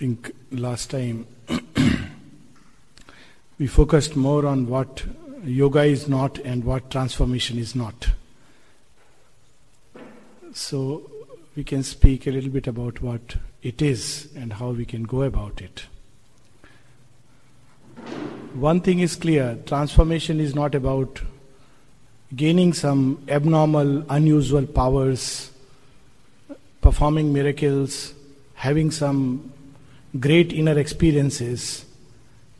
think last time we focused more on what yoga is not and what transformation is not. So we can speak a little bit about what it is and how we can go about it. One thing is clear transformation is not about gaining some abnormal, unusual powers, performing miracles, having some great inner experiences.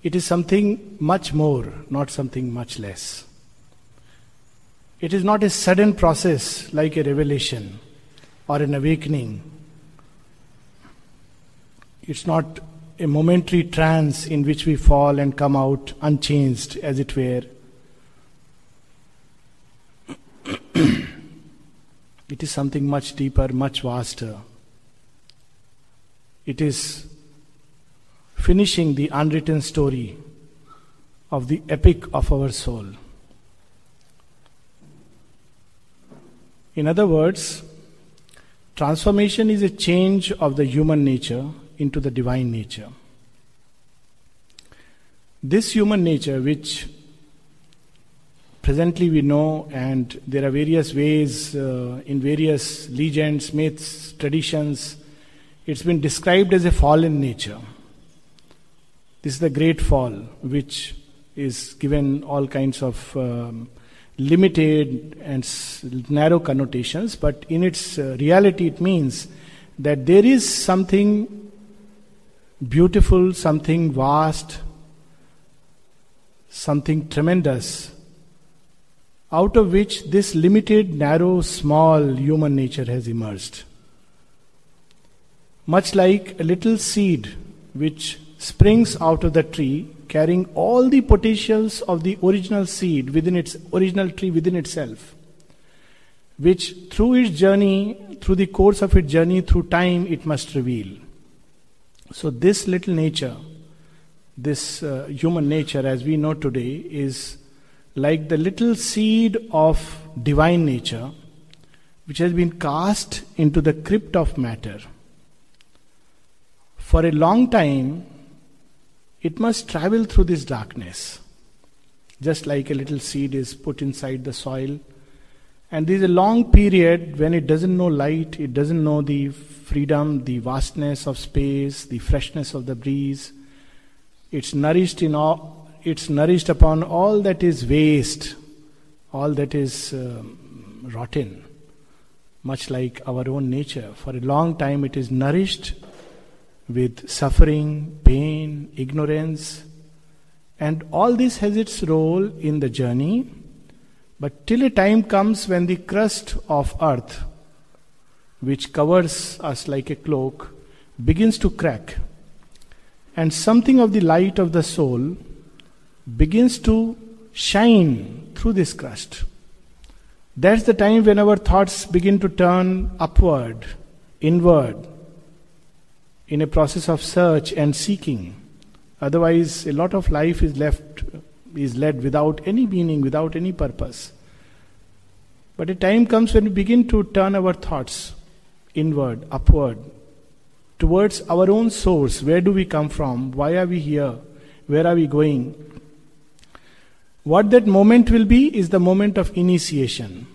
It is something much more, not something much less. It is not a sudden process like a revelation or an awakening. It's not a momentary trance in which we fall and come out unchanged, as it were. it is something much deeper, much vaster. It is finishing the unwritten story of the epic of our soul. In other words, transformation is a change of the human nature into the divine nature. This human nature, which presently we know, and there are various ways uh, in various legends, myths, traditions, it's been described as a fallen nature. This is the great fall, which is given all kinds of um, limited and narrow connotations, but in its uh, reality, it means that there is something beautiful, something vast, something tremendous, out of which this limited, narrow, small human nature has emerged. Much like a little seed which springs out of the tree carrying all the potentials of the original seed within its original tree within itself which through its journey through the course of its journey through time it must reveal. So this little nature this uh, human nature as we know today is like the little seed of divine nature which has been cast into the crypt of matter. For a long time it must travel through this darkness. Just like a little seed is put inside the soil. And there's a long period when it doesn't know light, it doesn't know the freedom, the vastness of space, the freshness of the breeze. It's nourished in all, it's nourished upon all that is waste, all that is um, rotten, much like our own nature. For a long time, it is nourished with suffering, pain, ignorance, and all this has its role in the journey. But till a time comes when the crust of earth, which covers us like a cloak, begins to crack, and something of the light of the soul begins to shine through this crust. That's the time when our thoughts begin to turn upward, inward, in a process of search and seeking. Otherwise, a lot of life is left, is led without any meaning, without any purpose. But a time comes when we begin to turn our thoughts inward, upward, towards our own source. Where do we come from? Why are we here? Where are we going? What that moment will be is the moment of initiation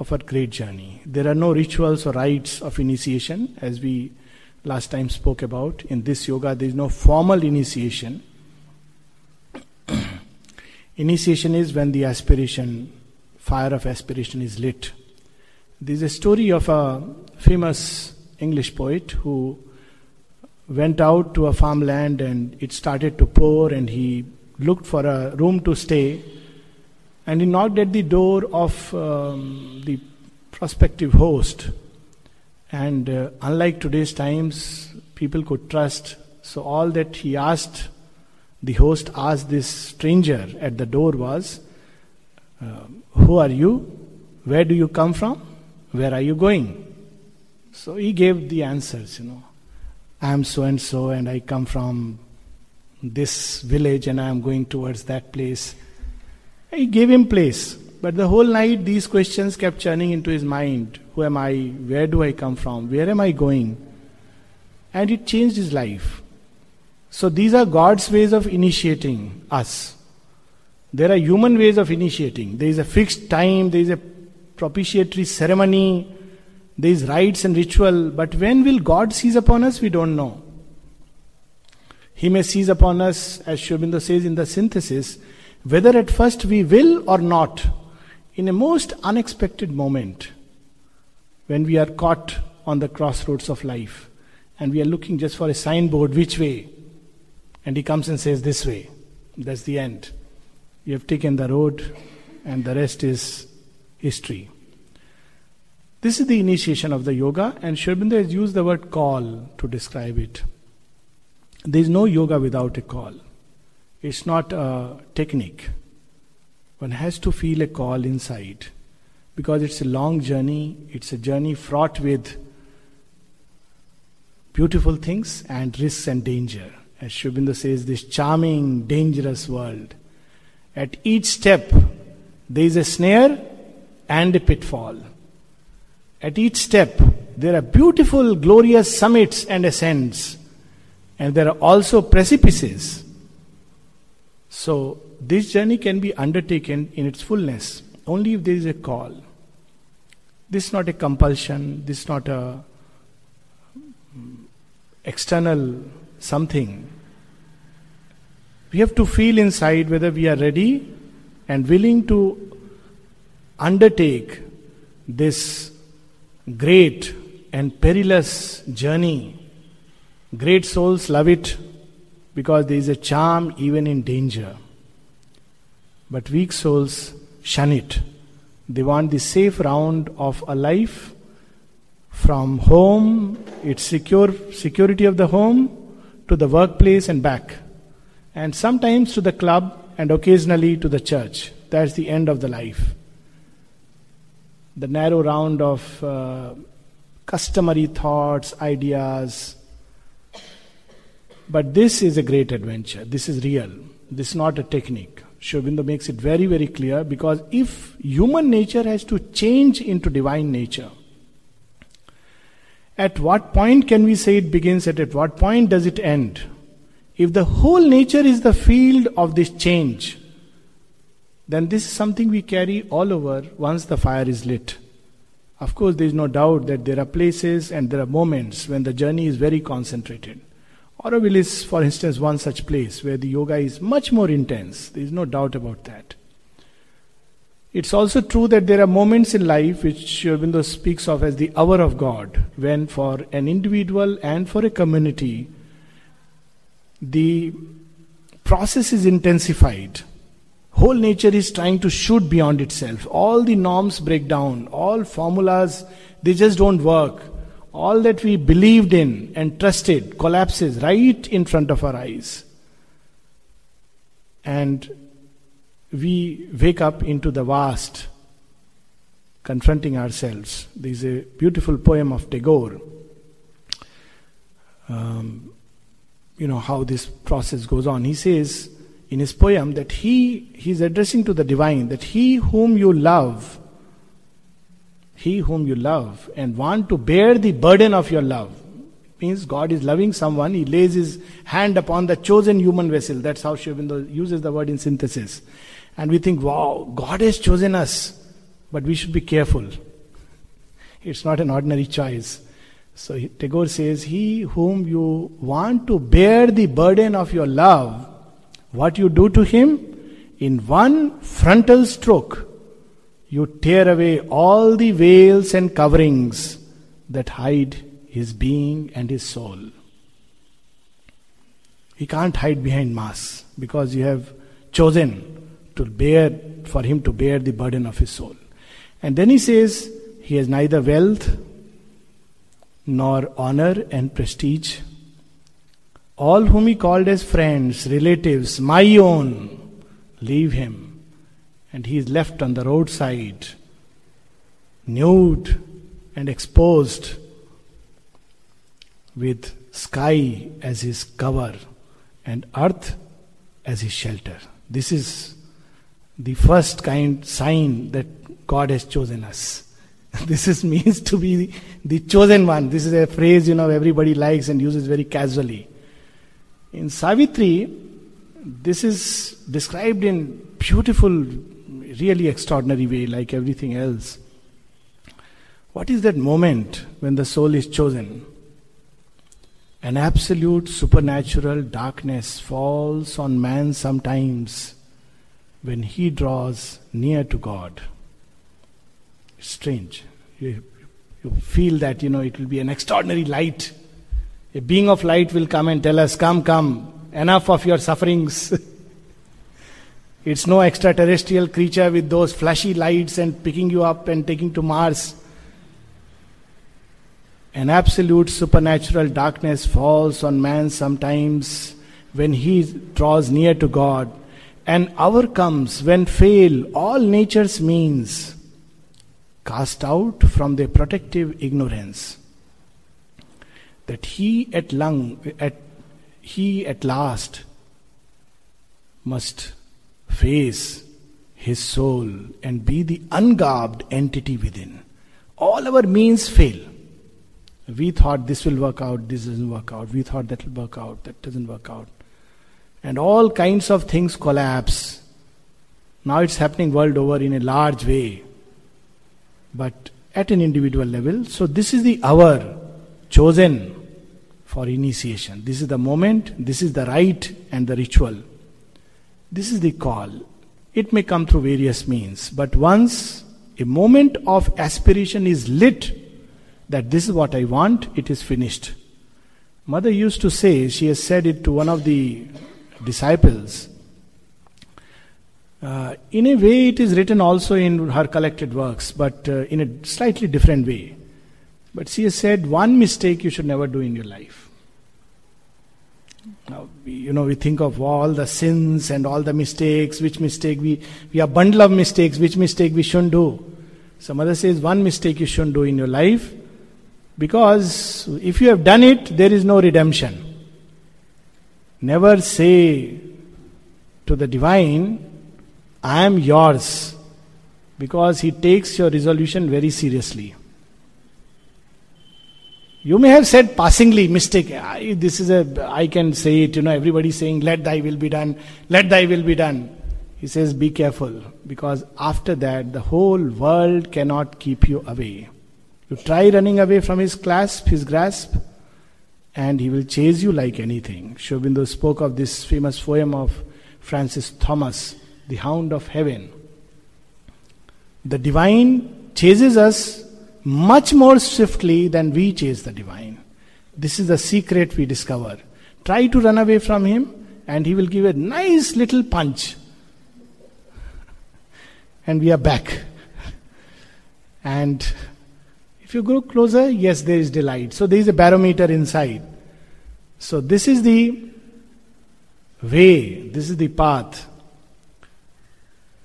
of our great journey. There are no rituals or rites of initiation as we last time spoke about. In this yoga, there is no formal initiation. initiation is when the aspiration, fire of aspiration is lit. There is a story of a famous English poet who went out to a farmland and it started to pour and he looked for a room to stay and he knocked at the door of um, the prospective host and uh, unlike today's times, people could trust. So all that he asked, the host asked this stranger at the door was, uh, Who are you? Where do you come from? Where are you going? So he gave the answers, you know. I am so and so, and I come from this village, and I am going towards that place. He gave him place. But the whole night, these questions kept churning into his mind who am I? Where do I come from? Where am I going? And it changed his life. So these are God's ways of initiating us. There are human ways of initiating. There is a fixed time, there is a propitiatory ceremony, there is rites and ritual, but when will God seize upon us? We don't know. He may seize upon us, as Sri Aurobindo says in the synthesis, whether at first we will or not, in a most unexpected moment, when we are caught on the crossroads of life and we are looking just for a signboard, which way? And he comes and says, This way. That's the end. You have taken the road, and the rest is history. This is the initiation of the yoga, and Sri Aurobindo has used the word call to describe it. There is no yoga without a call. It's not a technique. One has to feel a call inside because it's a long journey, it's a journey fraught with beautiful things and risks and danger. As Sri says, this charming, dangerous world. At each step, there is a snare and a pitfall. At each step, there are beautiful, glorious summits and ascents, and there are also precipices. So, this journey can be undertaken in its fullness only if there is a call. This is not a compulsion, this is not a mm, external something. We have to feel inside whether we are ready and willing to undertake this great and perilous journey. Great souls love it because there is a charm even in danger. But weak souls shun it. They want the safe round of a life from home, its secure security of the home, to the workplace and back. And sometimes to the club and occasionally to the church. That's the end of the life the narrow round of uh, customary thoughts, ideas. But this is a great adventure. This is real. This is not a technique. Sri makes it very, very clear because if human nature has to change into divine nature, at what point can we say it begins and at what point does it end? If the whole nature is the field of this change, then this is something we carry all over once the fire is lit. Of course, there is no doubt that there are places and there are moments when the journey is very concentrated. Auroville is, for instance, one such place where the yoga is much more intense. There is no doubt about that. It's also true that there are moments in life which Aurobindo speaks of as the hour of God, when for an individual and for a community, the process is intensified Whole nature is trying to shoot beyond itself. All the norms break down, all formulas, they just don't work. All that we believed in and trusted collapses right in front of our eyes. And we wake up into the vast, confronting ourselves. There is a beautiful poem of Tagore. Um, you know how this process goes on. He says, in his poem that he he's addressing to the divine that he whom you love he whom you love and want to bear the burden of your love. Means god is loving someone he lays his hand upon the chosen human vessel. That's how Sri Aurobindo uses the word in synthesis. And we think wow god has chosen us. But we should be careful. It's not an ordinary choice. So Tagore says, He whom you want to bear the burden of your love what you do to him? In one frontal stroke, you tear away all the veils and coverings that hide his being and his soul. He can't hide behind masks because you have chosen to bear for him to bear the burden of his soul. And then he says he has neither wealth nor honor and prestige all whom he called as friends, relatives, my own, leave him. And he is left on the roadside, nude and exposed, with sky as his cover and earth as his shelter. This is the first kind sign that God has chosen us. This is means to be the chosen one. This is a phrase you know everybody likes and uses very casually. In Savitri, this is described in beautiful, really extraordinary way, like everything else. What is that moment when the soul is chosen? An absolute supernatural darkness falls on man sometimes when he draws near to God. It's strange. You, you feel that, you know, it will be an extraordinary light. A being of light will come and tell us, Come, come, enough of your sufferings. it's no extraterrestrial creature with those flashy lights and picking you up and taking to Mars. An absolute supernatural darkness falls on man sometimes when he draws near to God. An hour comes when fail all nature's means, cast out from their protective ignorance. That he at, lung, at he at last must face his soul and be the ungarbed entity within. All our means fail. We thought this will work out, this doesn't work out. We thought that will work out, that doesn't work out. And all kinds of things collapse. Now it's happening world over in a large way. But at an individual level. So this is the hour chosen for initiation. This is the moment, this is the rite and the ritual. This is the call. It may come through various means, but once a moment of aspiration is lit, that this is what I want, it is finished. Mother used to say, she has said it to one of the disciples. Uh, in a way, it is written also in her collected works, but uh, in a slightly different way. But she has said, one mistake you should never do in your life. Now, you know, we think of all the sins and all the mistakes, which mistake we, we are bundle of mistakes, which mistake we shouldn't do. Some other says one mistake you shouldn't do in your life, because if you have done it, there is no redemption. Never say to the divine, I am yours, because he takes your resolution very seriously. You may have said passingly, mistake. This is a, I can say it, you know, everybody saying, let thy will be done, let thy will be done. He says, be careful, because after that, the whole world cannot keep you away. You try running away from his clasp, his grasp, and he will chase you like anything. Sri Aurobindo spoke of this famous poem of Francis Thompson, The Hound of Heaven. The divine chases us much more swiftly than we chase the divine. This is the secret we discover. Try to run away from him, and he will give a nice little punch. And we are back. And if you go closer, yes, there is delight. So there is a barometer inside. So this is the way, this is the path.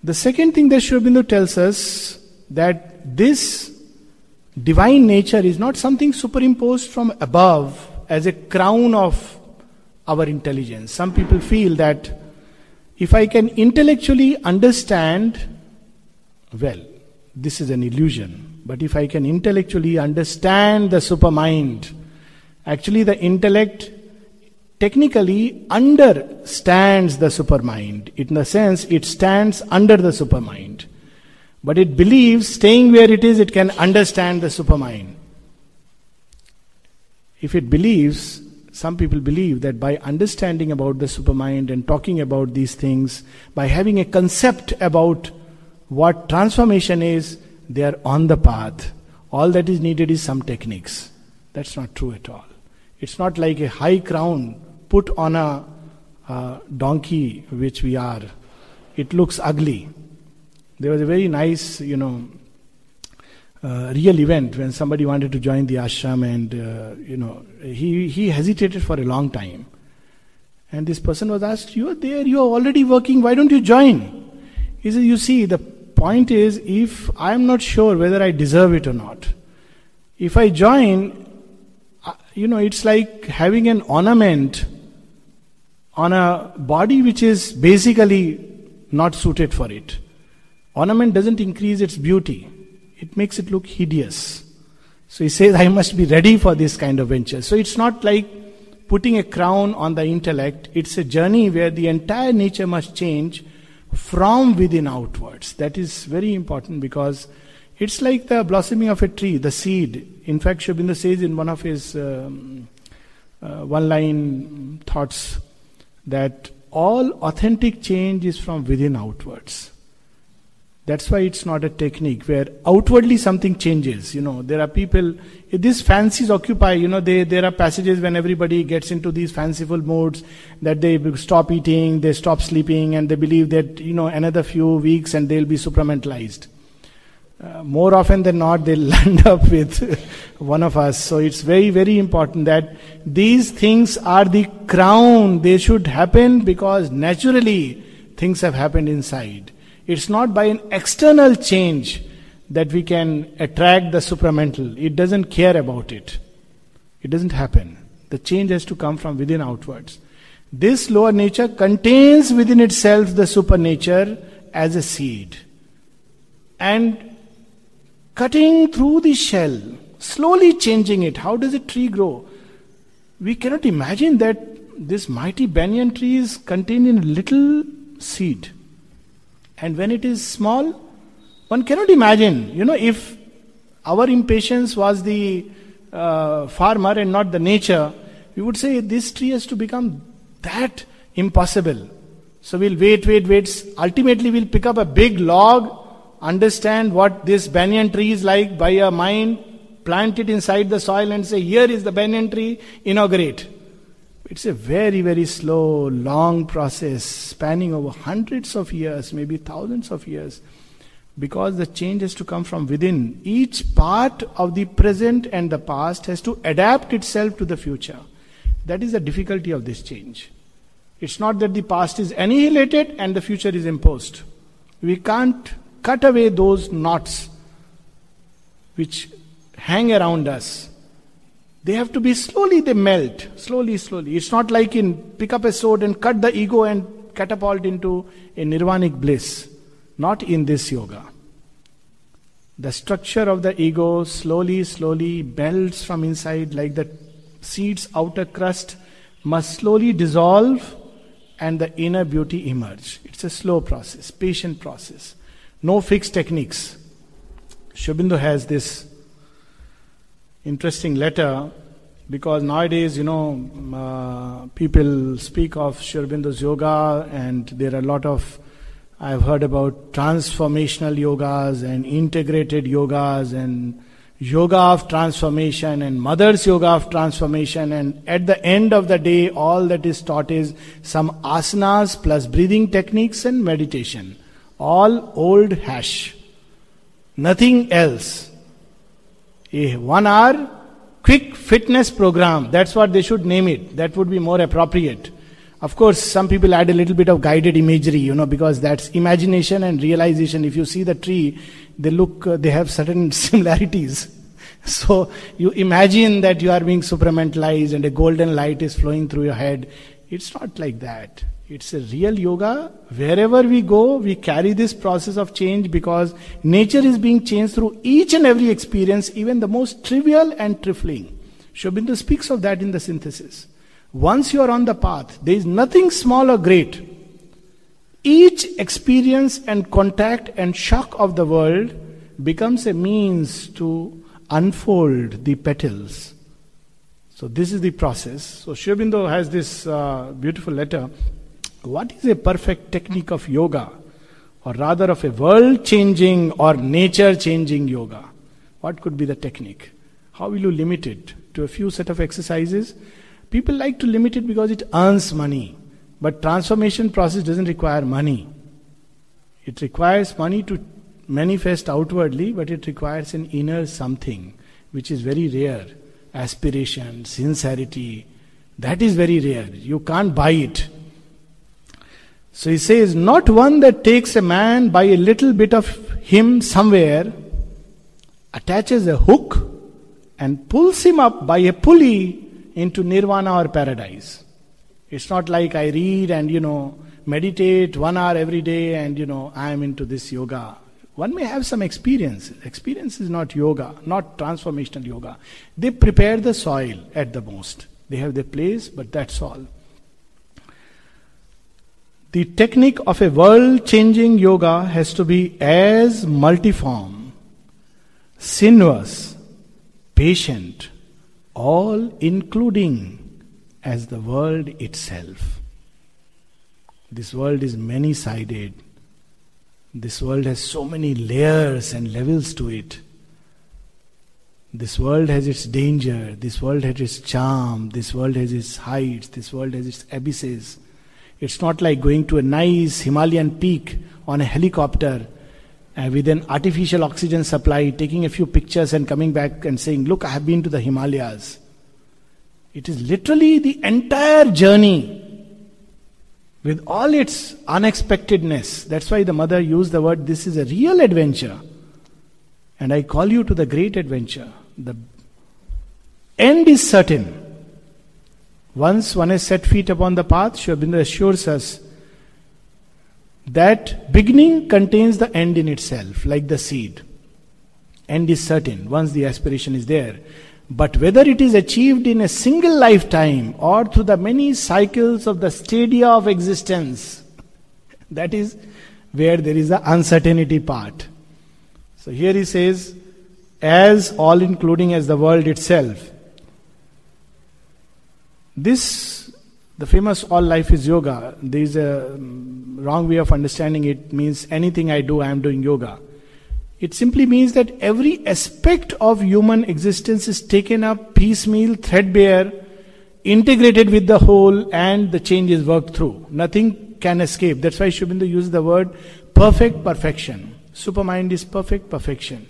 The second thing that Sri Aurobindo tells us that this Divine nature is not something superimposed from above as a crown of our intelligence. Some people feel that if I can intellectually understand, well, this is an illusion. But if I can intellectually understand the supermind, actually the intellect technically understands the supermind. In the sense, it stands under the supermind. But it believes, staying where it is, it can understand the supermind. If it believes, some people believe that by understanding about the supermind and talking about these things, by having a concept about what transformation is, they are on the path. All that is needed is some techniques. That's not true at all. It's not like a high crown put on a, a donkey, which we are. It looks ugly. There was a very nice, you know, uh, real event when somebody wanted to join the ashram and, uh, you know, he, he hesitated for a long time. And this person was asked, You are there, you are already working, why don't you join? He said, You see, the point is, if I am not sure whether I deserve it or not, if I join, uh, you know, it's like having an ornament on a body which is basically not suited for it. Ornament doesn't increase its beauty, it makes it look hideous. So he says, I must be ready for this kind of venture. So it's not like putting a crown on the intellect. It's a journey where the entire nature must change from within outwards. That is very important because it's like the blossoming of a tree, the seed. In fact, Sri Aurobindo says in one of his um, uh, one line thoughts that all authentic change is from within outwards. That's why it's not a technique where outwardly something changes. You know, there are people, these fancies occupy, you know, they, there are passages when everybody gets into these fanciful modes that they stop eating, they stop sleeping, and they believe that, you know, another few weeks and they'll be supramentalized. Uh, more often than not, they'll land up with one of us. So it's very, very important that these things are the crown. They should happen because naturally things have happened inside. It's not by an external change that we can attract the supramental. It doesn't care about it. It doesn't happen. The change has to come from within outwards. This lower nature contains within itself the supernature as a seed. And cutting through the shell, slowly changing it. How does a tree grow? We cannot imagine that this mighty banyan tree is contained in a little seed. And when it is small, one cannot imagine. You know, if our impatience was the uh, farmer and not the nature, we would say this tree has to become that impossible. So we'll wait, wait, wait. Ultimately, we'll pick up a big log, understand what this banyan tree is like by our mind, plant it inside the soil, and say, Here is the banyan tree, inaugurate. It's a very, very slow, long process spanning over hundreds of years, maybe thousands of years, because the change has to come from within. Each part of the present and the past has to adapt itself to the future. That is the difficulty of this change. It's not that the past is annihilated and the future is imposed. We can't cut away those knots which hang around us they have to be slowly, they melt. Slowly, slowly. It's not like in pick up a sword and cut the ego and catapult into a nirvanic bliss. Not in this yoga. The structure of the ego slowly, slowly melts from inside like the seed's outer crust must slowly dissolve and the inner beauty emerge. It's a slow process, patient process. No fixed techniques. Sri Aurobindo has this interesting letter because nowadays, you know, uh, people speak of Sri Aurobindo's yoga, and there are a lot of I've heard about transformational yogas and integrated yogas and yoga of transformation and mother's yoga of transformation. And at the end of the day, all that is taught is some asanas plus breathing techniques and meditation. All old hash. Nothing else a one hour quick fitness program. That's what they should name it. That would be more appropriate. Of course, some people add a little bit of guided imagery, you know, because that's imagination and realization. If you see the tree, they look, uh, they have certain similarities. So you imagine that you are being supramentalized and a golden light is flowing through your head. It's not like that. It's a real yoga. Wherever we go, we carry this process of change because nature is being changed through each and every experience, even the most trivial and trifling. Sri Aurobindo speaks of that in the synthesis. Once you are on the path, there is nothing small or great. Each experience and contact and shock of the world becomes a means to unfold the petals. So, this is the process. So, Sri Aurobindo has this uh, beautiful letter what is a perfect technique of yoga? Or rather, of a world changing or nature changing yoga? What could be the technique? How will you limit it to a few set of exercises? People like to limit it because it earns money. But transformation process doesn't require money. It requires money to manifest outwardly, but it requires an inner something, which is very rare. Aspiration, sincerity, that is very rare. You can't buy it. So he says, not one that takes a man by a little bit of him somewhere, attaches a hook, and pulls him up by a pulley into nirvana or paradise. It's not like I read and, you know, meditate one hour every day and, you know, I am into this yoga. One may have some experience. Experience is not yoga, not transformational yoga. They prepare the soil at the most. They have their place, but that's all. The technique of a world changing yoga has to be as multiform, sinuous, patient, all including as the world itself. This world is many sided. This world has so many layers and levels to it. This world has its danger, this world has its charm, this world has its heights, this world has its abysses. It's not like going to a nice Himalayan peak on a helicopter uh, with an artificial oxygen supply, taking a few pictures and coming back and saying, Look, I have been to the Himalayas. It is literally the entire journey with all its unexpectedness. That's why the mother used the word, This is a real adventure. And I call you to the great adventure. The end is certain. Once one has set feet upon the path, Aurobindo assures us that beginning contains the end in itself, like the seed. End is certain once the aspiration is there. But whether it is achieved in a single lifetime or through the many cycles of the stadia of existence, that is where there is the uncertainty part. So here he says, as all including as the world itself. This, the famous all life is yoga, there is a um, wrong way of understanding it, means anything I do, I am doing yoga. It simply means that every aspect of human existence is taken up piecemeal, threadbare, integrated with the whole, and the change is worked through. Nothing can escape. That's why Shubhendu used the word perfect perfection. Supermind is perfect perfection.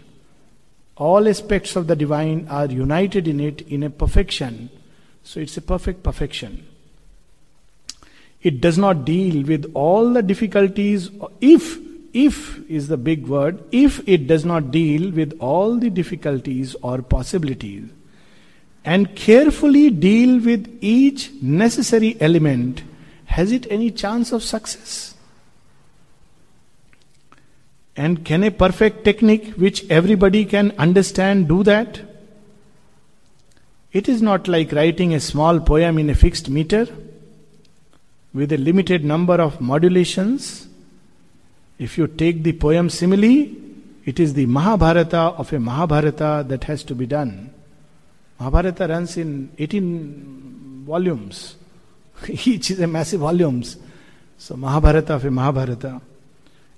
All aspects of the divine are united in it in a perfection. So it's a perfect perfection. It does not deal with all the difficulties if if is the big word, if it does not deal with all the difficulties or possibilities and carefully deal with each necessary element, has it any chance of success? And can a perfect technique which everybody can understand do that? It is not like writing a small poem in a fixed meter with a limited number of modulations if you take the poem simile, it is the Mahabharata of a Mahabharata that has to be done. Mahabharata runs in 18 volumes. Each is a massive volumes. So Mahabharata of a Mahabharata.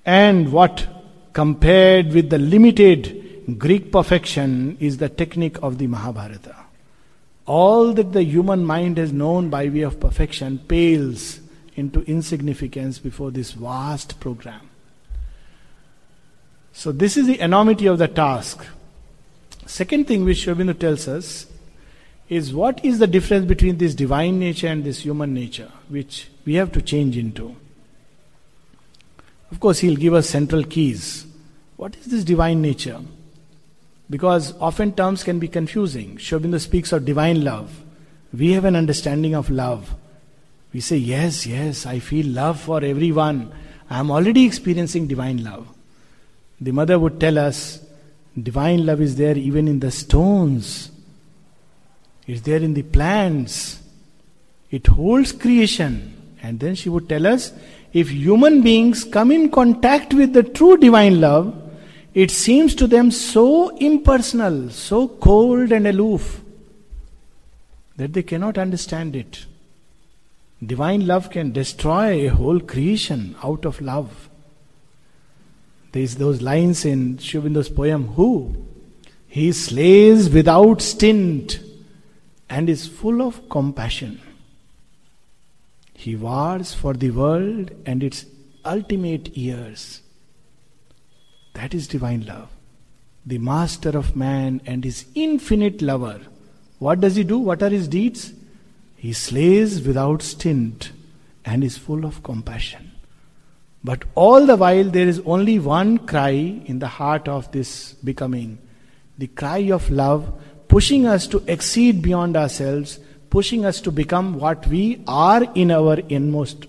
And what compared with the limited Greek perfection is the technique of the Mahabharata. All that the human mind has known by way of perfection pales into insignificance before this vast program. So, this is the enormity of the task. Second thing which Aurobindo tells us is what is the difference between this divine nature and this human nature, which we have to change into. Of course, he'll give us central keys. What is this divine nature? Because often terms can be confusing. Sri Aurobindo speaks of divine love. We have an understanding of love. We say, Yes, yes, I feel love for everyone. I am already experiencing divine love. The mother would tell us divine love is there even in the stones, it's there in the plants, it holds creation. And then she would tell us if human beings come in contact with the true divine love, it seems to them so impersonal, so cold and aloof that they cannot understand it. Divine love can destroy a whole creation out of love. There's those lines in Sri Aurobindo's poem, Who? He slays without stint and is full of compassion. He wars for the world and its ultimate years. That is divine love. The master of man and his infinite lover. What does he do? What are his deeds? He slays without stint and is full of compassion. But all the while, there is only one cry in the heart of this becoming the cry of love, pushing us to exceed beyond ourselves, pushing us to become what we are in our inmost,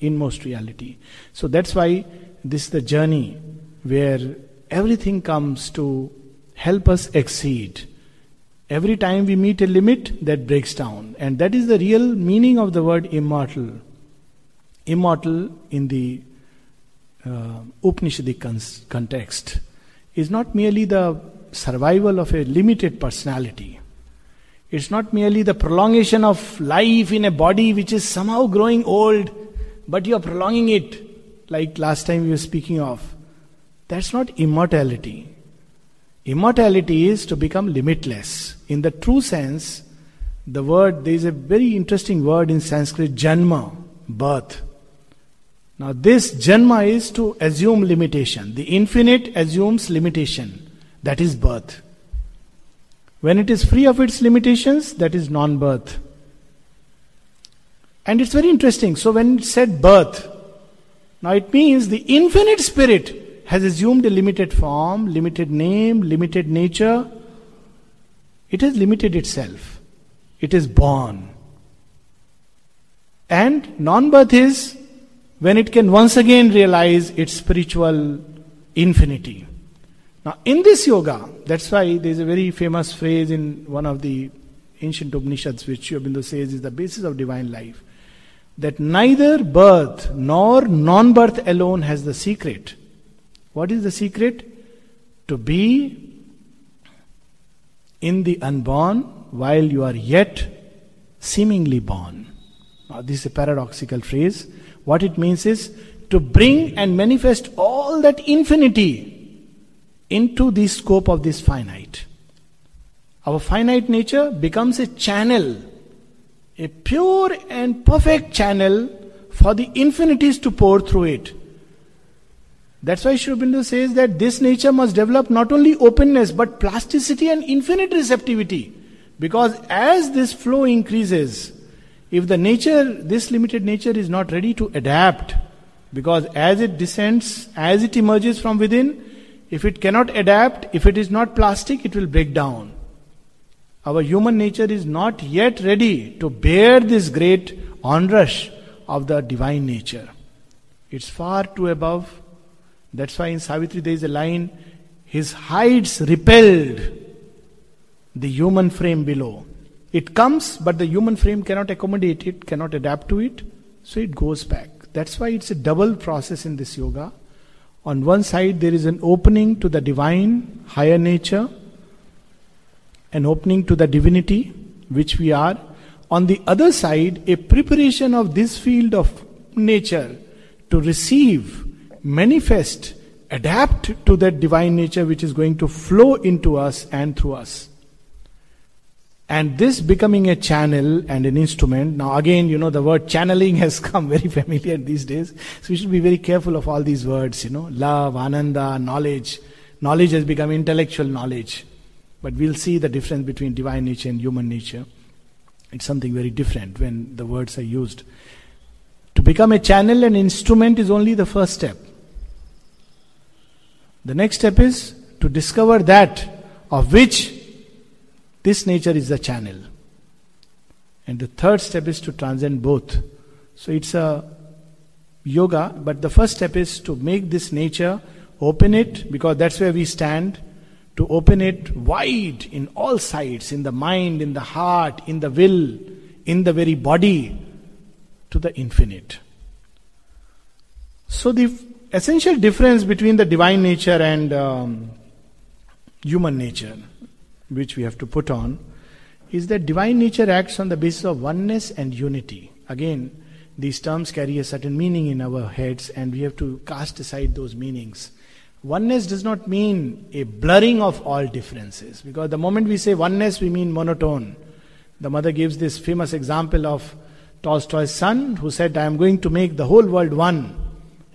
inmost reality. So that's why this is the journey where everything comes to help us exceed. Every time we meet a limit, that breaks down. And that is the real meaning of the word immortal. Immortal in the uh, Upanishadic con- context is not merely the survival of a limited personality. It's not merely the prolongation of life in a body which is somehow growing old, but you're prolonging it, like last time we were speaking of. That's not immortality. Immortality is to become limitless. In the true sense, the word, there is a very interesting word in Sanskrit, janma, birth. Now, this janma is to assume limitation. The infinite assumes limitation. That is birth. When it is free of its limitations, that is non birth. And it's very interesting. So, when it said birth, now it means the infinite spirit has assumed a limited form, limited name, limited nature. It has limited itself. It is born. And non birth is when it can once again realize its spiritual infinity. Now, in this yoga, that's why there's a very famous phrase in one of the ancient Upanishads, which Aurobindo says is the basis of divine life that neither birth nor non birth alone has the secret. What is the secret? To be in the unborn while you are yet seemingly born. Now, this is a paradoxical phrase. What it means is to bring and manifest all that infinity into the scope of this finite. Our finite nature becomes a channel, a pure and perfect channel for the infinities to pour through it. That's why Sri Aurobindo says that this nature must develop not only openness but plasticity and infinite receptivity. Because as this flow increases, if the nature, this limited nature is not ready to adapt, because as it descends, as it emerges from within, if it cannot adapt, if it is not plastic, it will break down. Our human nature is not yet ready to bear this great onrush of the divine nature. It's far too above that's why in Savitri there is a line his heights repelled the human frame below. It comes, but the human frame cannot accommodate it, cannot adapt to it, so it goes back. That's why it's a double process in this yoga. On one side, there is an opening to the divine, higher nature, an opening to the divinity, which we are. On the other side, a preparation of this field of nature to receive manifest, adapt to that divine nature which is going to flow into us and through us. And this becoming a channel and an instrument. Now, again, you know, the word channeling has come very familiar these days. So we should be very careful of all these words, you know, love, ananda, knowledge. Knowledge has become intellectual knowledge. But we'll see the difference between divine nature and human nature. It's something very different when the words are used. To become a channel and instrument is only the first step. The next step is to discover that of which this nature is the channel. And the third step is to transcend both. So it's a yoga, but the first step is to make this nature, open it, because that's where we stand, to open it wide in all sides, in the mind, in the heart, in the will, in the very body, to the infinite. So the essential difference between the divine nature and um, human nature, which we have to put on, is that divine nature acts on the basis of oneness and unity. Again, these terms carry a certain meaning in our heads, and we have to cast aside those meanings. Oneness does not mean a blurring of all differences, because the moment we say oneness, we mean monotone. The mother gives this famous example of Tolstoy's son, who said, I am going to make the whole world one.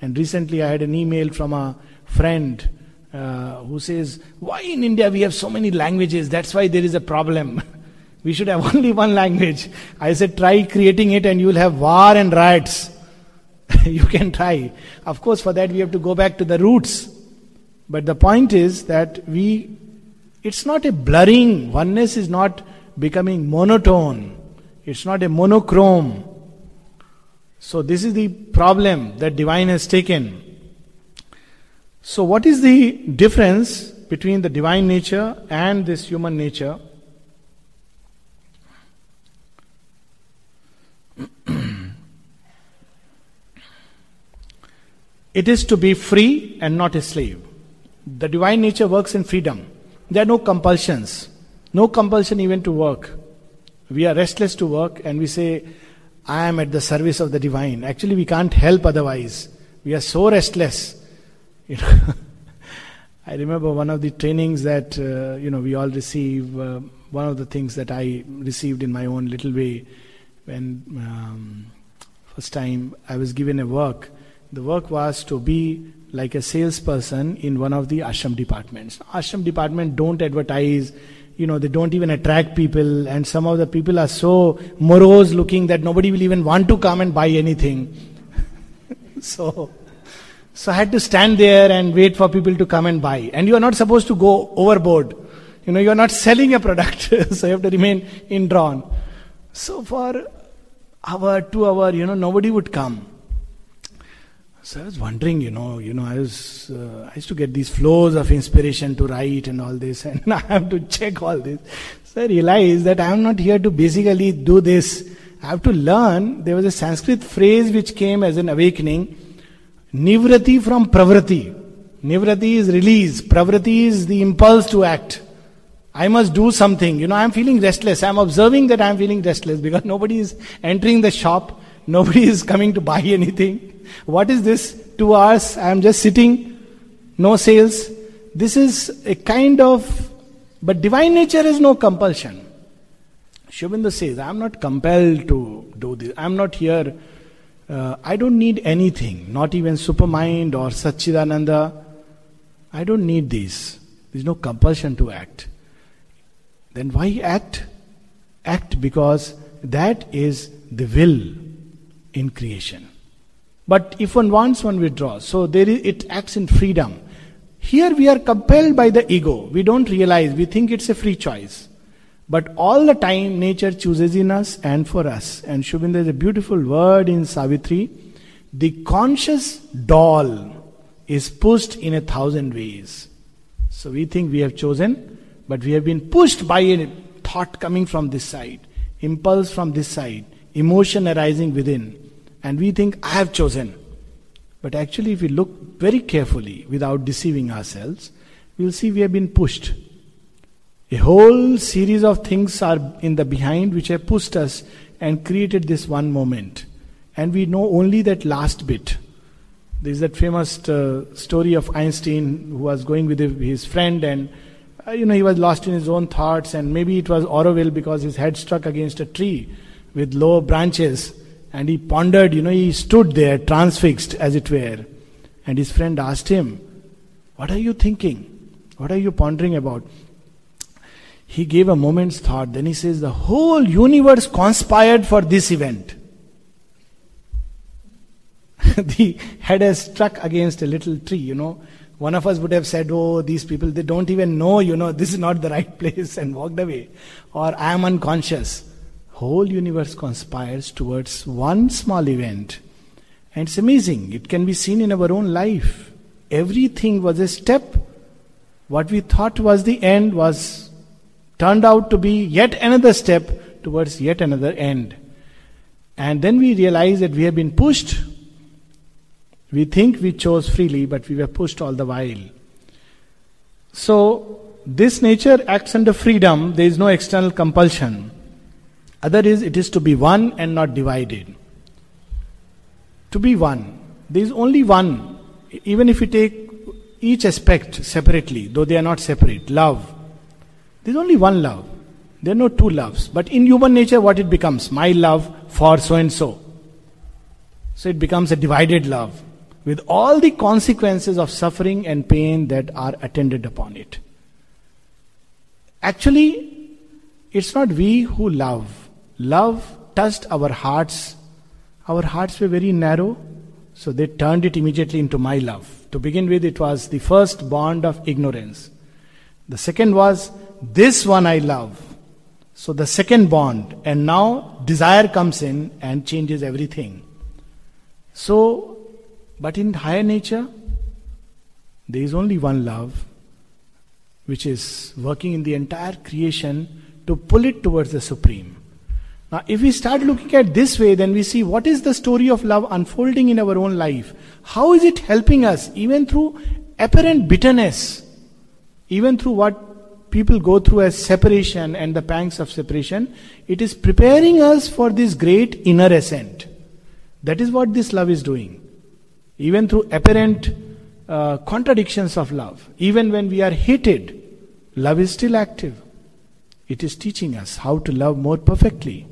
And recently I had an email from a friend uh, who says, Why in India we have so many languages? That's why there is a problem. we should have only one language. I said, Try creating it and you will have war and riots. you can try. Of course, for that we have to go back to the roots. But the point is that we, it's not a blurring. Oneness is not becoming monotone. It's not a monochrome. So, this is the problem that divine has taken. So, what is the difference between the divine nature and this human nature? it is to be free and not a slave. The divine nature works in freedom. There are no compulsions, no compulsion even to work. We are restless to work and we say, I am at the service of the divine. Actually, we can't help otherwise. We are so restless. You know, I remember one of the trainings that uh, you know we all receive. Uh, one of the things that I received in my own little way when um, first time I was given a work. The work was to be like a salesperson in one of the ashram departments. Ashram department don't advertise you know, they don't even attract people, and some of the people are so morose looking that nobody will even want to come and buy anything. so, so I had to stand there and wait for people to come and buy. And you are not supposed to go overboard. You know, you are not selling a product, so you have to remain indrawn. So for hour, two hour, you know, nobody would come. So I was wondering, you know, you know, I was, uh, I used to get these flows of inspiration to write and all this, and I have to check all this. So I realized that I am not here to basically do this. I have to learn. There was a Sanskrit phrase which came as an awakening. Nivrati from pravrati. Nivrati is release. Pravrati is the impulse to act. I must do something. You know, I am feeling restless. I am observing that I am feeling restless because nobody is entering the shop. Nobody is coming to buy anything. What is this? Two hours, I am just sitting, no sales. This is a kind of, but divine nature is no compulsion. Sri Aurobindo says, I am not compelled to do this. I am not here. Uh, I don't need anything, not even Supermind or Satchidananda. I don't need this. There's no compulsion to act. Then why act? Act because that is the will in creation. But if one wants, one withdraws. So there is, it acts in freedom. Here we are compelled by the ego. We don't realize, we think it's a free choice. But all the time, nature chooses in us and for us. And Aurobindo, there's a beautiful word in Savitri. The conscious doll is pushed in a thousand ways. So we think we have chosen, but we have been pushed by a thought coming from this side, impulse from this side, emotion arising within. And we think, I have chosen. But actually, if we look very carefully without deceiving ourselves, we'll see we have been pushed. A whole series of things are in the behind which have pushed us and created this one moment. And we know only that last bit. There's that famous uh, story of Einstein who was going with his friend and uh, you know he was lost in his own thoughts and maybe it was Auroville because his head struck against a tree with low branches and he pondered, you know, he stood there transfixed, as it were. And his friend asked him, What are you thinking? What are you pondering about? He gave a moment's thought. Then he says, The whole universe conspired for this event. the head has struck against a little tree, you know. One of us would have said, Oh, these people, they don't even know, you know, this is not the right place, and walked away. Or I am unconscious whole universe conspires towards one small event. And it's amazing. It can be seen in our own life. Everything was a step. What we thought was the end was turned out to be yet another step towards yet another end. And then we realize that we have been pushed. We think we chose freely, but we were pushed all the while. So, this nature acts under freedom, there is no external compulsion. Other is it is to be one and not divided. To be one. There is only one. Even if you take each aspect separately, though they are not separate, love. There is only one love. There are no two loves. But in human nature, what it becomes? My love for so and so. So it becomes a divided love with all the consequences of suffering and pain that are attended upon it. Actually, it's not we who love. Love touched our hearts. Our hearts were very narrow, so they turned it immediately into my love. To begin with, it was the first bond of ignorance. The second was, this one I love. So the second bond, and now desire comes in and changes everything. So, but in higher nature, there is only one love, which is working in the entire creation to pull it towards the Supreme. Now, if we start looking at this way, then we see what is the story of love unfolding in our own life. How is it helping us, even through apparent bitterness, even through what people go through as separation and the pangs of separation, it is preparing us for this great inner ascent. That is what this love is doing. Even through apparent uh, contradictions of love, even when we are hated, love is still active. It is teaching us how to love more perfectly.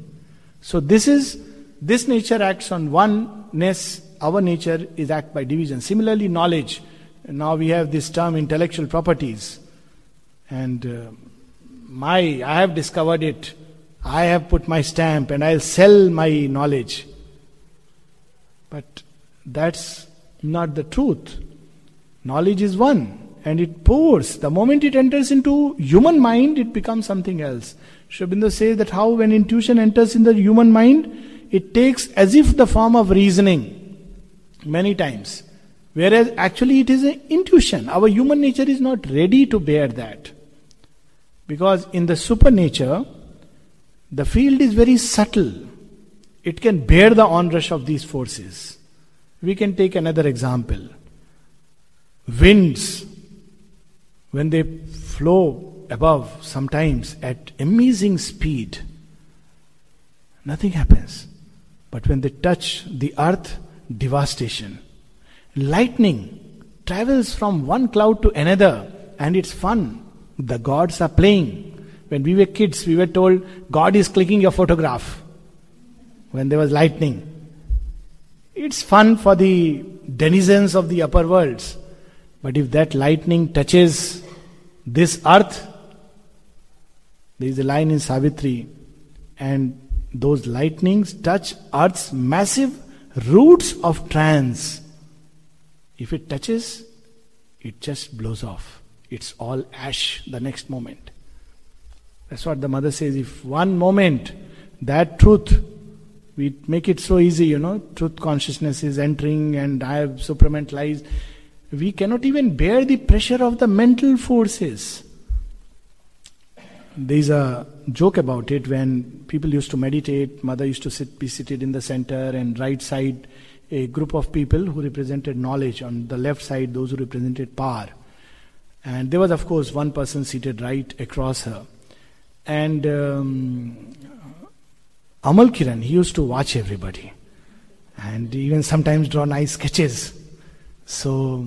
So this is this nature acts on oneness, our nature is act by division. Similarly, knowledge. Now we have this term intellectual properties. And uh, my I have discovered it. I have put my stamp and I'll sell my knowledge. But that's not the truth. Knowledge is one and it pours. The moment it enters into human mind, it becomes something else. Sri says that how when intuition enters in the human mind, it takes as if the form of reasoning many times. Whereas actually it is an intuition. Our human nature is not ready to bear that. Because in the supernature, the field is very subtle. It can bear the onrush of these forces. We can take another example. Winds, when they flow above, sometimes at amazing speed, nothing happens. But when they touch the earth, devastation. Lightning travels from one cloud to another, and it's fun. The gods are playing. When we were kids, we were told God is clicking your photograph when there was lightning. It's fun for the denizens of the upper worlds. But if that lightning touches this earth, there is a line in Savitri, and those lightnings touch earth's massive roots of trance. If it touches, it just blows off. It's all ash the next moment. That's what the mother says. If one moment that truth, we make it so easy, you know, truth consciousness is entering and I have supramentalized we cannot even bear the pressure of the mental forces. There is a joke about it when people used to meditate, mother used to sit, be seated in the center, and right side, a group of people who represented knowledge, on the left side, those who represented power. And there was, of course, one person seated right across her. And um, Amal Kiran, he used to watch everybody and even sometimes draw nice sketches so,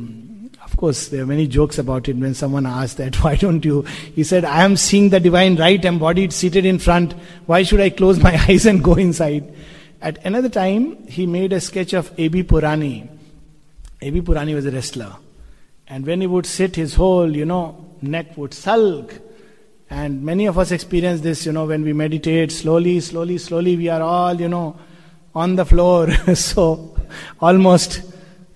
of course, there are many jokes about it when someone asked that, why don't you? He said, I am seeing the divine right embodied seated in front. Why should I close my eyes and go inside? At another time, he made a sketch of A.B. Purani. A.B. Purani was a wrestler. And when he would sit, his whole, you know, neck would sulk. And many of us experience this, you know, when we meditate slowly, slowly, slowly, we are all, you know, on the floor. so, almost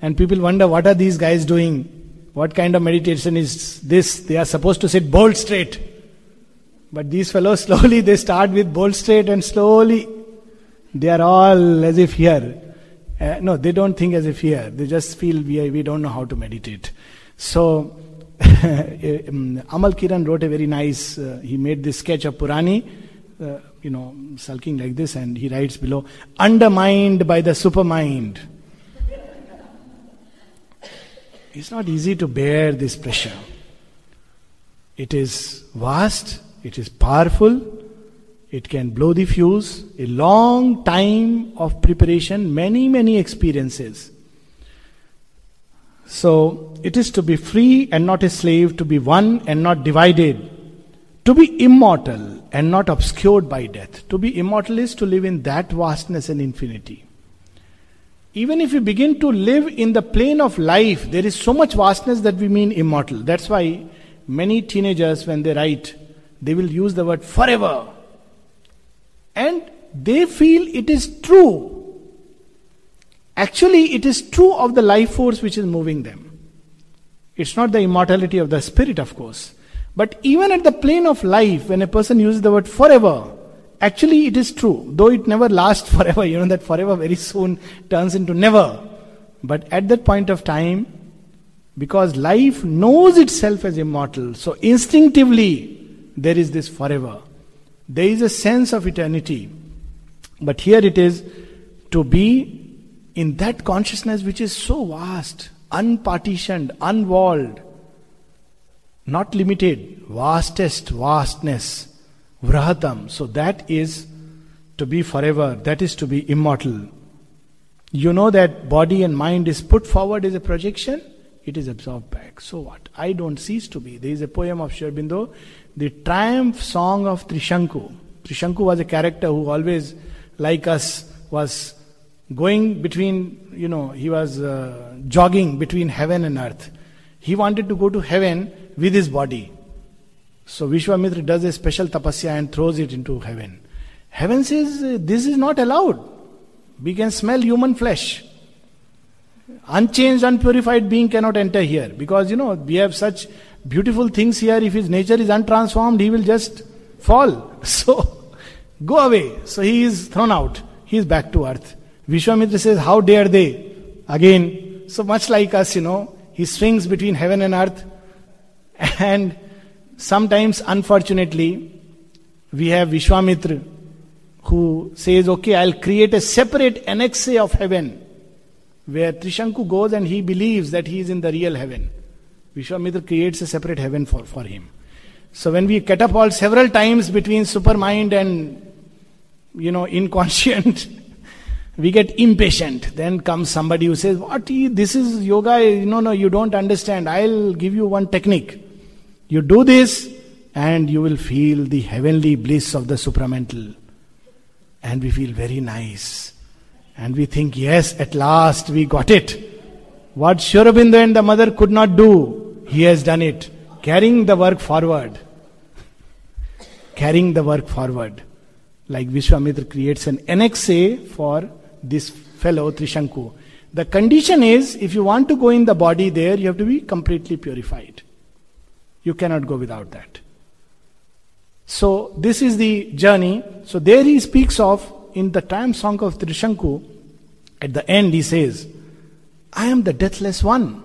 and people wonder what are these guys doing? What kind of meditation is this? They are supposed to sit bolt straight. But these fellows slowly they start with bolt straight and slowly they are all as if here. Uh, no, they don't think as if here. They just feel we, we don't know how to meditate. So, um, Amal Kiran wrote a very nice, uh, he made this sketch of Purani, uh, you know, sulking like this, and he writes below, undermined by the supermind. It's not easy to bear this pressure. It is vast, it is powerful, it can blow the fuse, a long time of preparation, many, many experiences. So, it is to be free and not a slave, to be one and not divided, to be immortal and not obscured by death. To be immortal is to live in that vastness and infinity. Even if we begin to live in the plane of life, there is so much vastness that we mean immortal. That's why many teenagers, when they write, they will use the word forever. And they feel it is true. Actually, it is true of the life force which is moving them. It's not the immortality of the spirit, of course. But even at the plane of life, when a person uses the word forever, Actually, it is true, though it never lasts forever. You know that forever very soon turns into never. But at that point of time, because life knows itself as immortal, so instinctively there is this forever. There is a sense of eternity. But here it is to be in that consciousness which is so vast, unpartitioned, unwalled, not limited, vastest vastness, vrahatam. So that is to be forever, that is to be immortal. You know that body and mind is put forward as a projection, it is absorbed back. So what? I don't cease to be. There is a poem of Sri Aurobindo, the triumph song of Trishanku. Trishanku was a character who always, like us, was going between, you know, he was uh, jogging between heaven and earth. He wanted to go to heaven with his body. So Vishwamitra does a special tapasya and throws it into heaven. Heaven says, This is not allowed. We can smell human flesh. Unchanged, unpurified being cannot enter here because you know we have such beautiful things here. If his nature is untransformed, he will just fall. So go away. So he is thrown out. He is back to earth. Vishwamitra says, How dare they? Again, so much like us, you know, he swings between heaven and earth. And sometimes, unfortunately, we have Vishwamitra who says, Okay, I'll create a separate annexe of heaven where Trishanku goes and he believes that he is in the real heaven. Vishwamitra creates a separate heaven for, for him. So when we catapult several times between supermind and you know inconscient, we get impatient. Then comes somebody who says, "What? This is yoga? No, no, you don't understand. I'll give you one technique. You do this, and you will feel the heavenly bliss of the supramental." And we feel very nice. And we think, yes, at last we got it. What Sri Aurobindo and the mother could not do, he has done it. Carrying the work forward. Carrying the work forward. Like Vishwamitra creates an annexe for this fellow Trishanku. The condition is, if you want to go in the body there, you have to be completely purified. You cannot go without that. So, this is the journey. So, there he speaks of in the time song of Trishanku, at the end he says, I am the deathless one.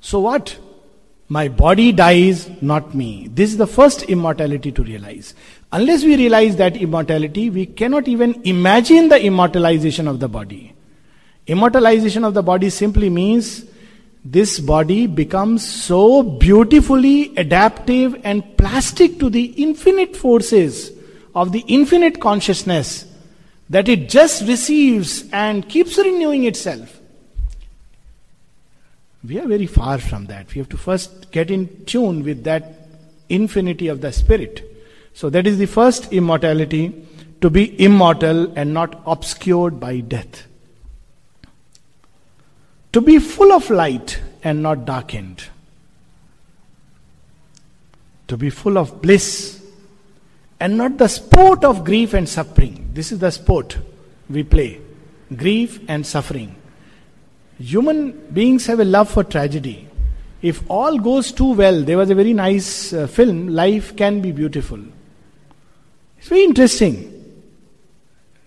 So what? My body dies, not me. This is the first immortality to realize. Unless we realize that immortality, we cannot even imagine the immortalization of the body. Immortalization of the body simply means this body becomes so beautifully adaptive and plastic to the infinite forces of the infinite consciousness that it just receives and keeps renewing itself. We are very far from that. We have to first get in tune with that infinity of the spirit. So, that is the first immortality to be immortal and not obscured by death. To be full of light and not darkened. To be full of bliss and not the sport of grief and suffering. This is the sport we play grief and suffering. Human beings have a love for tragedy. If all goes too well, there was a very nice uh, film, Life Can Be Beautiful. It's very interesting.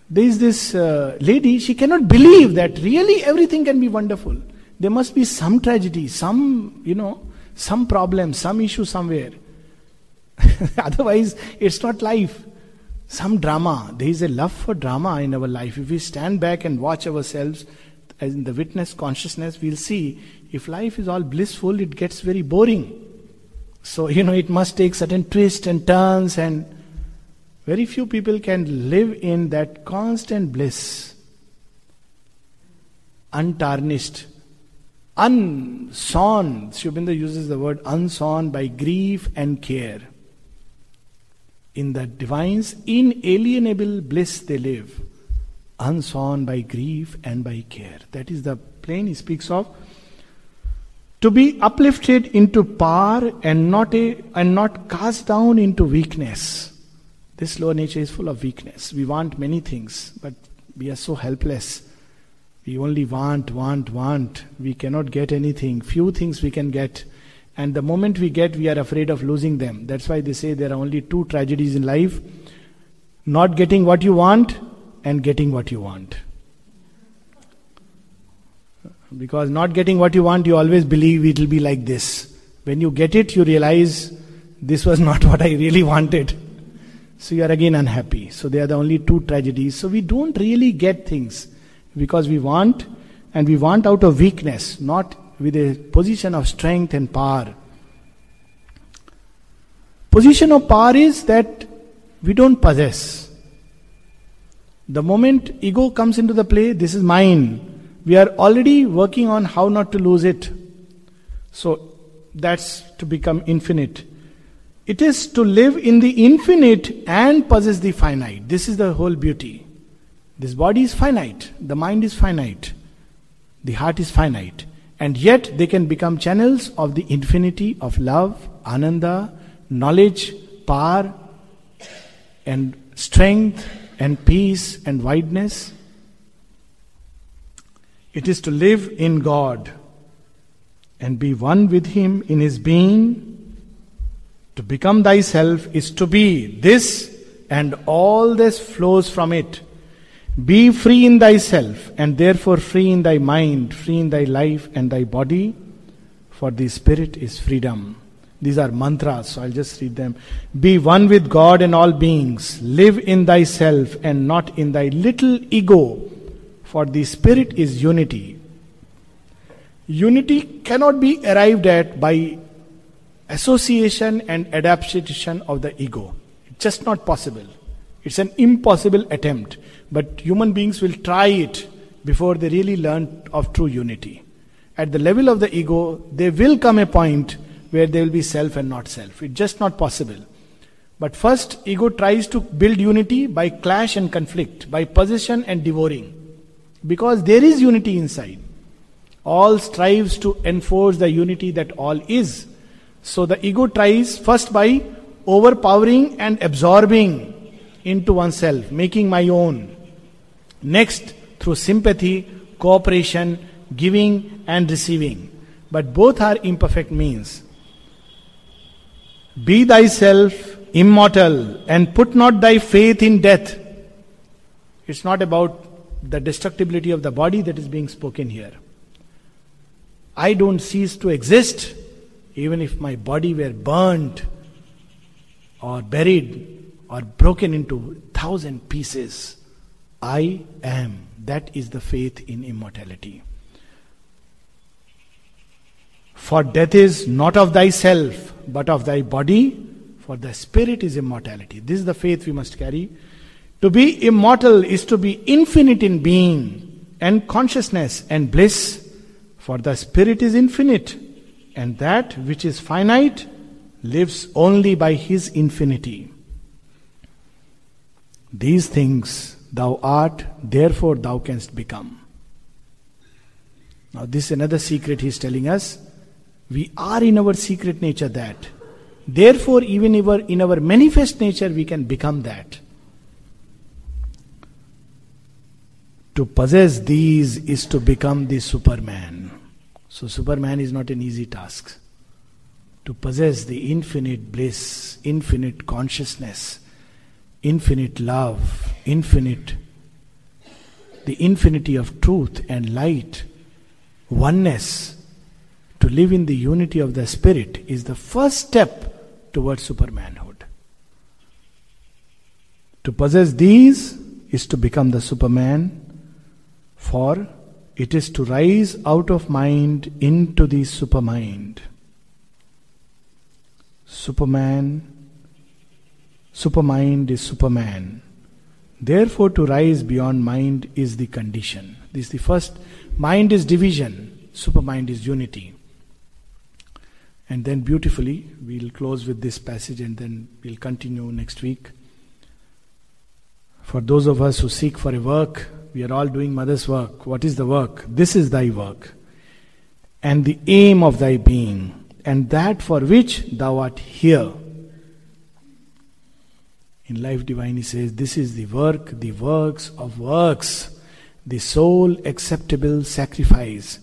There is this uh, lady, she cannot believe that really everything can be wonderful. There must be some tragedy, some, you know, some problem, some issue somewhere. Otherwise, it's not life. Some drama. There is a love for drama in our life. If we stand back and watch ourselves as in the witness consciousness, we'll see if life is all blissful, it gets very boring. So, you know, it must take certain twists and turns, and very few people can live in that constant bliss, untarnished, unsawn. Aurobindo uses the word unsawn by grief and care. In the divine's inalienable bliss they live, unsawn by grief and by care. That is the plane he speaks of. To be uplifted into power and not a, and not cast down into weakness. This lower nature is full of weakness. We want many things, but we are so helpless. We only want, want, want. We cannot get anything. Few things we can get. And the moment we get, we are afraid of losing them. That's why they say there are only two tragedies in life not getting what you want and getting what you want. Because not getting what you want, you always believe it will be like this. When you get it, you realize this was not what I really wanted. So you are again unhappy. So they are the only two tragedies. So we don't really get things because we want, and we want out of weakness, not with a position of strength and power. Position of power is that we don't possess. The moment ego comes into the play, this is mine. We are already working on how not to lose it. So that's to become infinite. It is to live in the infinite and possess the finite. This is the whole beauty. This body is finite, the mind is finite, the heart is finite, and yet they can become channels of the infinity of love, ananda, knowledge, power, and strength, and peace, and wideness. It is to live in God and be one with Him in His being. To become thyself is to be this, and all this flows from it. Be free in thyself, and therefore free in thy mind, free in thy life and thy body, for the spirit is freedom. These are mantras, so I'll just read them. Be one with God and all beings. Live in thyself and not in thy little ego, for the spirit is unity. Unity cannot be arrived at by association and adaptation of the ego. It's just not possible. It's an impossible attempt. But human beings will try it before they really learn of true unity. At the level of the ego, there will come a point where there will be self and not self. It's just not possible. But first, ego tries to build unity by clash and conflict, by possession and devouring. Because there is unity inside. All strives to enforce the unity that all is. So the ego tries first by overpowering and absorbing into oneself, making my own. Next, through sympathy, cooperation, giving, and receiving. But both are imperfect means. Be thyself immortal and put not thy faith in death. It's not about the destructibility of the body that is being spoken here. I don't cease to exist even if my body were burnt or buried or broken into thousand pieces. I am. That is the faith in immortality. For death is not of thyself, but of thy body, for the spirit is immortality. This is the faith we must carry. To be immortal is to be infinite in being and consciousness and bliss, for the spirit is infinite, and that which is finite lives only by his infinity. These things thou art, therefore thou canst become. Now, this is another secret he is telling us. We are in our secret nature that. Therefore, even in our, manifest nature, we can become that. To possess these is to become the Superman. So, Superman is not an easy task. To possess the infinite bliss, infinite consciousness, infinite love, infinite, the infinity of truth and light, oneness, to live in the unity of the Spirit is the first step towards supermanhood. To possess these is to become the Superman, for it is to rise out of mind into the supermind. Superman Supermind is Superman. Therefore, to rise beyond mind is the condition. This is the first. Mind is division, supermind is unity. And then, beautifully, we'll close with this passage and then we'll continue next week. For those of us who seek for a work, we are all doing mother's work. What is the work? This is thy work, and the aim of thy being, and that for which thou art here. In Life Divine, he says, This is the work, the works of works, the sole acceptable sacrifice,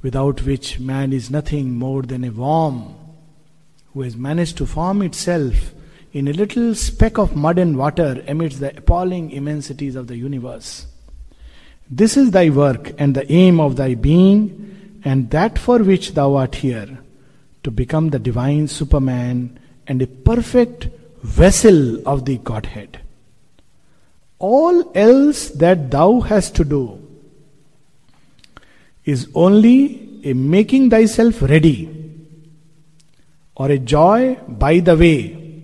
without which man is nothing more than a worm who has managed to form itself in a little speck of mud and water amidst the appalling immensities of the universe. This is thy work and the aim of thy being, and that for which thou art here, to become the divine Superman and a perfect vessel of the Godhead. All else that thou hast to do is only a making thyself ready, or a joy by the way,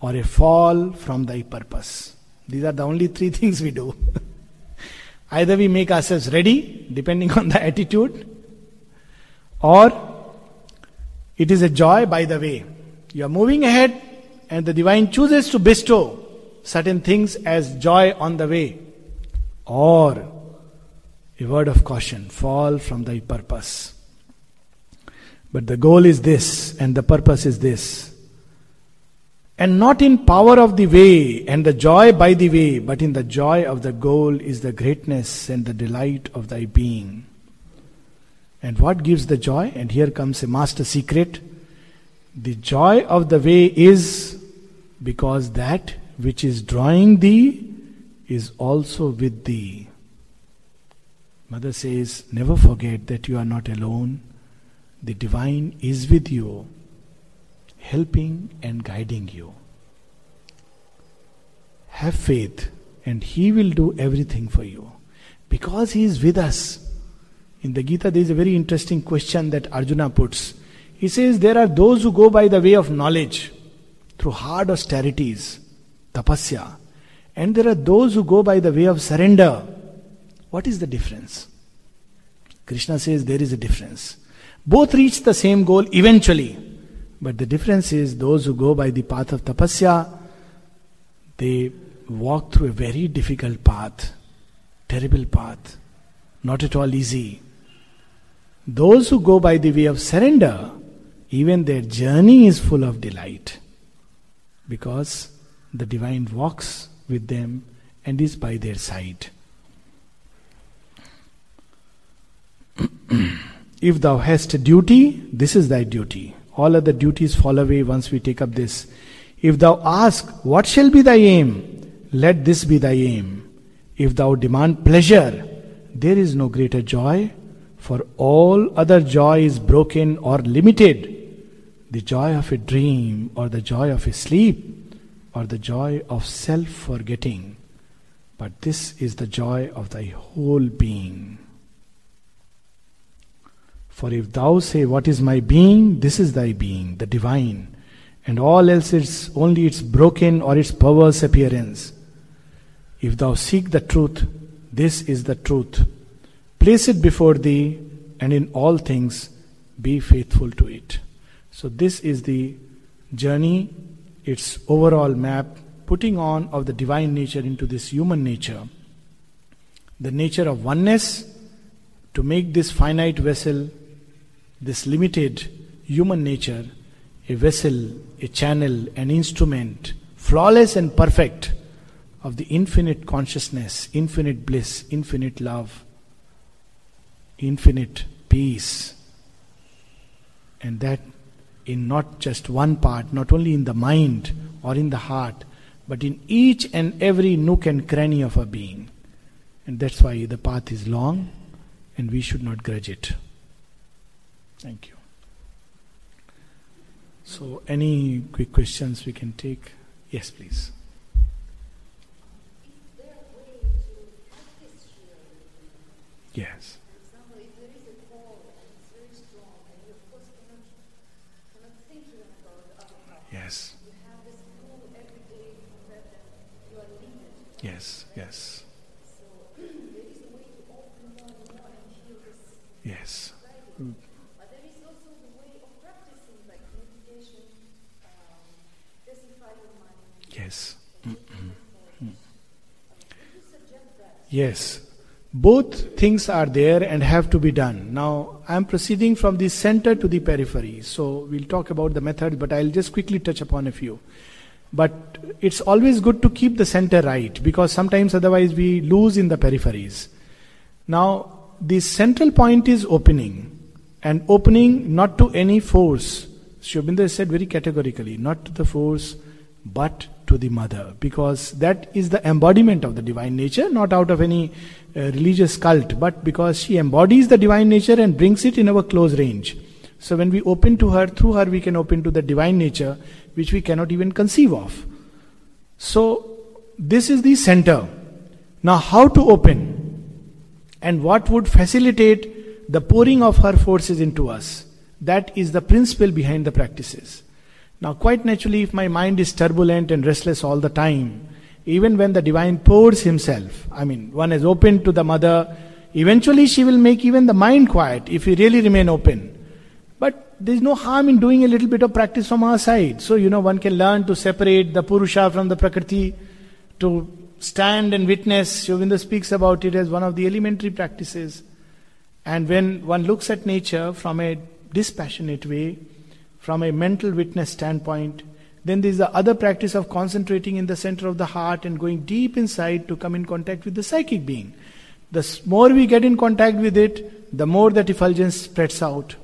or a fall from thy purpose. These are the only three things we do. Either we make ourselves ready, depending on the attitude, or it is a joy by the way. You are moving ahead, and the divine chooses to bestow certain things as joy on the way. Or a word of caution fall from thy purpose. But the goal is this, and the purpose is this. And not in power of the way and the joy by the way, but in the joy of the goal is the greatness and the delight of thy being. And what gives the joy? And here comes a master secret. The joy of the way is because that which is drawing thee is also with thee. Mother says, never forget that you are not alone. The divine is with you, helping and guiding you. Have faith, and He will do everything for you. Because He is with us. In the Gita, there is a very interesting question that Arjuna puts. He says, There are those who go by the way of knowledge through hard austerities, tapasya, and there are those who go by the way of surrender. What is the difference? Krishna says there is a difference. Both reach the same goal eventually, but the difference is those who go by the path of tapasya, they walk through a very difficult path, terrible path, not at all easy. Those who go by the way of surrender, even their journey is full of delight because the divine walks with them and is by their side. if thou hast a duty, this is thy duty. All other duties fall away once we take up this. If thou ask, What shall be thy aim? Let this be thy aim. If thou demand pleasure, there is no greater joy, for all other joy is broken or limited. The joy of a dream, or the joy of a sleep, or the joy of self forgetting. But this is the joy of thy whole being. For if thou say, What is my being? this is thy being, the divine, and all else is only its broken or its perverse appearance. If thou seek the truth, this is the truth. Place it before thee, and in all things be faithful to it. So, this is the journey, its overall map, putting on of the divine nature into this human nature. The nature of oneness to make this finite vessel this limited human nature a vessel, a channel, an instrument, flawless and perfect of the infinite consciousness, infinite bliss, infinite love, infinite peace. And that in not just one part, not only in the mind or in the heart, but in each and every nook and cranny of our being. And that's why the path is long and we should not grudge it. Thank you. So, any quick questions we can take? Yes, please. Yes. Yes. Yes, yes. Yes. Yes. Yes. Both things are there and have to be done. Now, I am proceeding from the center to the periphery. So, we'll talk about the method, but I'll just quickly touch upon a few. But it's always good to keep the center right because sometimes otherwise we lose in the peripheries. Now, the central point is opening, and opening not to any force. Sri said very categorically, not to the force, but to the mother because that is the embodiment of the divine nature not out of any uh, religious cult but because she embodies the divine nature and brings it in our close range So when we open to her, through her we can open to the divine nature, which we cannot even conceive of. So this is the center. Now, how to open? And what would facilitate the pouring of her forces into us? That is the principle behind the practices. Now, quite naturally, if my mind is turbulent and restless all the time, even when the divine pours himself, I mean, one is open to the mother, eventually she will make even the mind quiet if we really remain open. But there's no harm in doing a little bit of practice from our side. So, you know, one can learn to separate the Purusha from the Prakriti, to stand and witness. Sri speaks about it as one of the elementary practices. And when one looks at nature from a dispassionate way, from a mental witness standpoint, then there is the other practice of concentrating in the center of the heart and going deep inside to come in contact with the psychic being. The more we get in contact with it, the more that effulgence spreads out.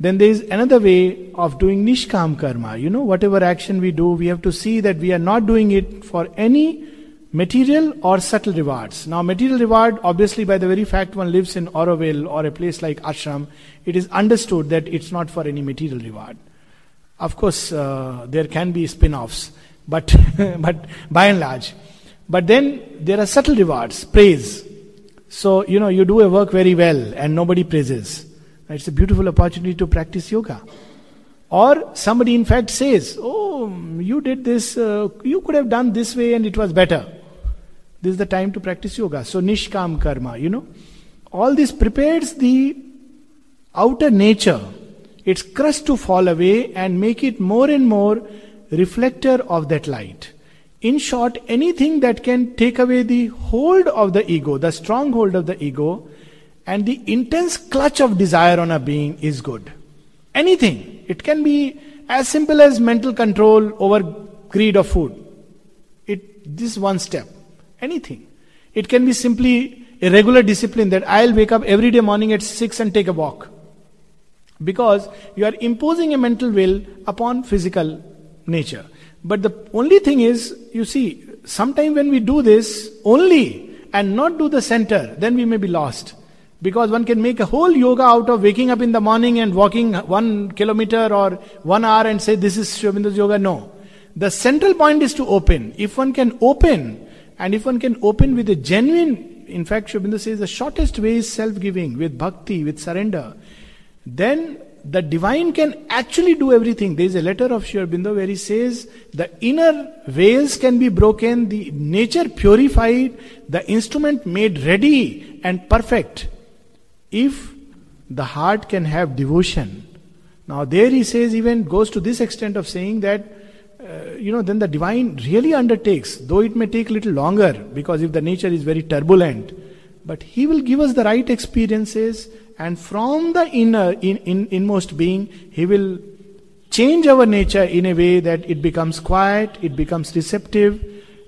Then there is another way of doing nishkam karma. You know, whatever action we do, we have to see that we are not doing it for any material or subtle rewards. Now, material reward, obviously, by the very fact one lives in Auroville or a place like ashram, it is understood that it's not for any material reward. Of course, uh, there can be spin offs, but, but by and large. But then there are subtle rewards, praise. So, you know, you do a work very well and nobody praises. It's a beautiful opportunity to practice yoga. Or somebody, in fact, says, Oh, you did this, uh, you could have done this way and it was better. This is the time to practice yoga. So, nishkam karma, you know. All this prepares the outer nature, its crust to fall away and make it more and more reflector of that light. In short, anything that can take away the hold of the ego, the stronghold of the ego, and the intense clutch of desire on a being is good. Anything. It can be as simple as mental control over greed of food. It this one step anything. It can be simply a regular discipline that I'll wake up every day morning at 6 and take a walk. Because you are imposing a mental will upon physical nature. But the only thing is, you see, sometime when we do this only and not do the center, then we may be lost. Because one can make a whole yoga out of waking up in the morning and walking one kilometer or one hour and say this is Sri yoga. No. The central point is to open. If one can open and if one can open with a genuine, in fact, Sri says the shortest way is self giving, with bhakti, with surrender, then the divine can actually do everything. There is a letter of Sri Aurobindo where he says the inner veils can be broken, the nature purified, the instrument made ready and perfect. If the heart can have devotion. Now, there he says, even goes to this extent of saying that uh, you know, then the divine really undertakes, though it may take a little longer, because if the nature is very turbulent, but he will give us the right experiences, and from the inner, in, in, inmost being, he will change our nature in a way that it becomes quiet, it becomes receptive,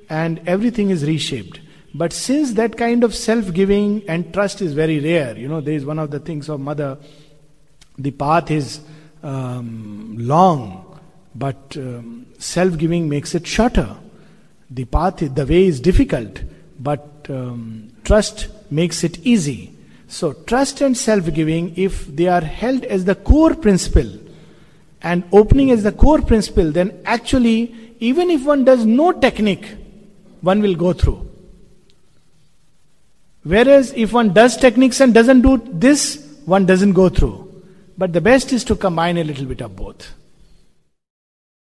and everything is reshaped. But since that kind of self giving and trust is very rare, you know, there is one of the things of mother, the path is um, long, but um, self giving makes it shorter. The path, the way is difficult, but um, trust makes it easy. So, trust and self giving, if they are held as the core principle and opening as the core principle, then actually, even if one does no technique, one will go through. Whereas, if one does techniques and doesn't do this, one doesn't go through. But the best is to combine a little bit of both.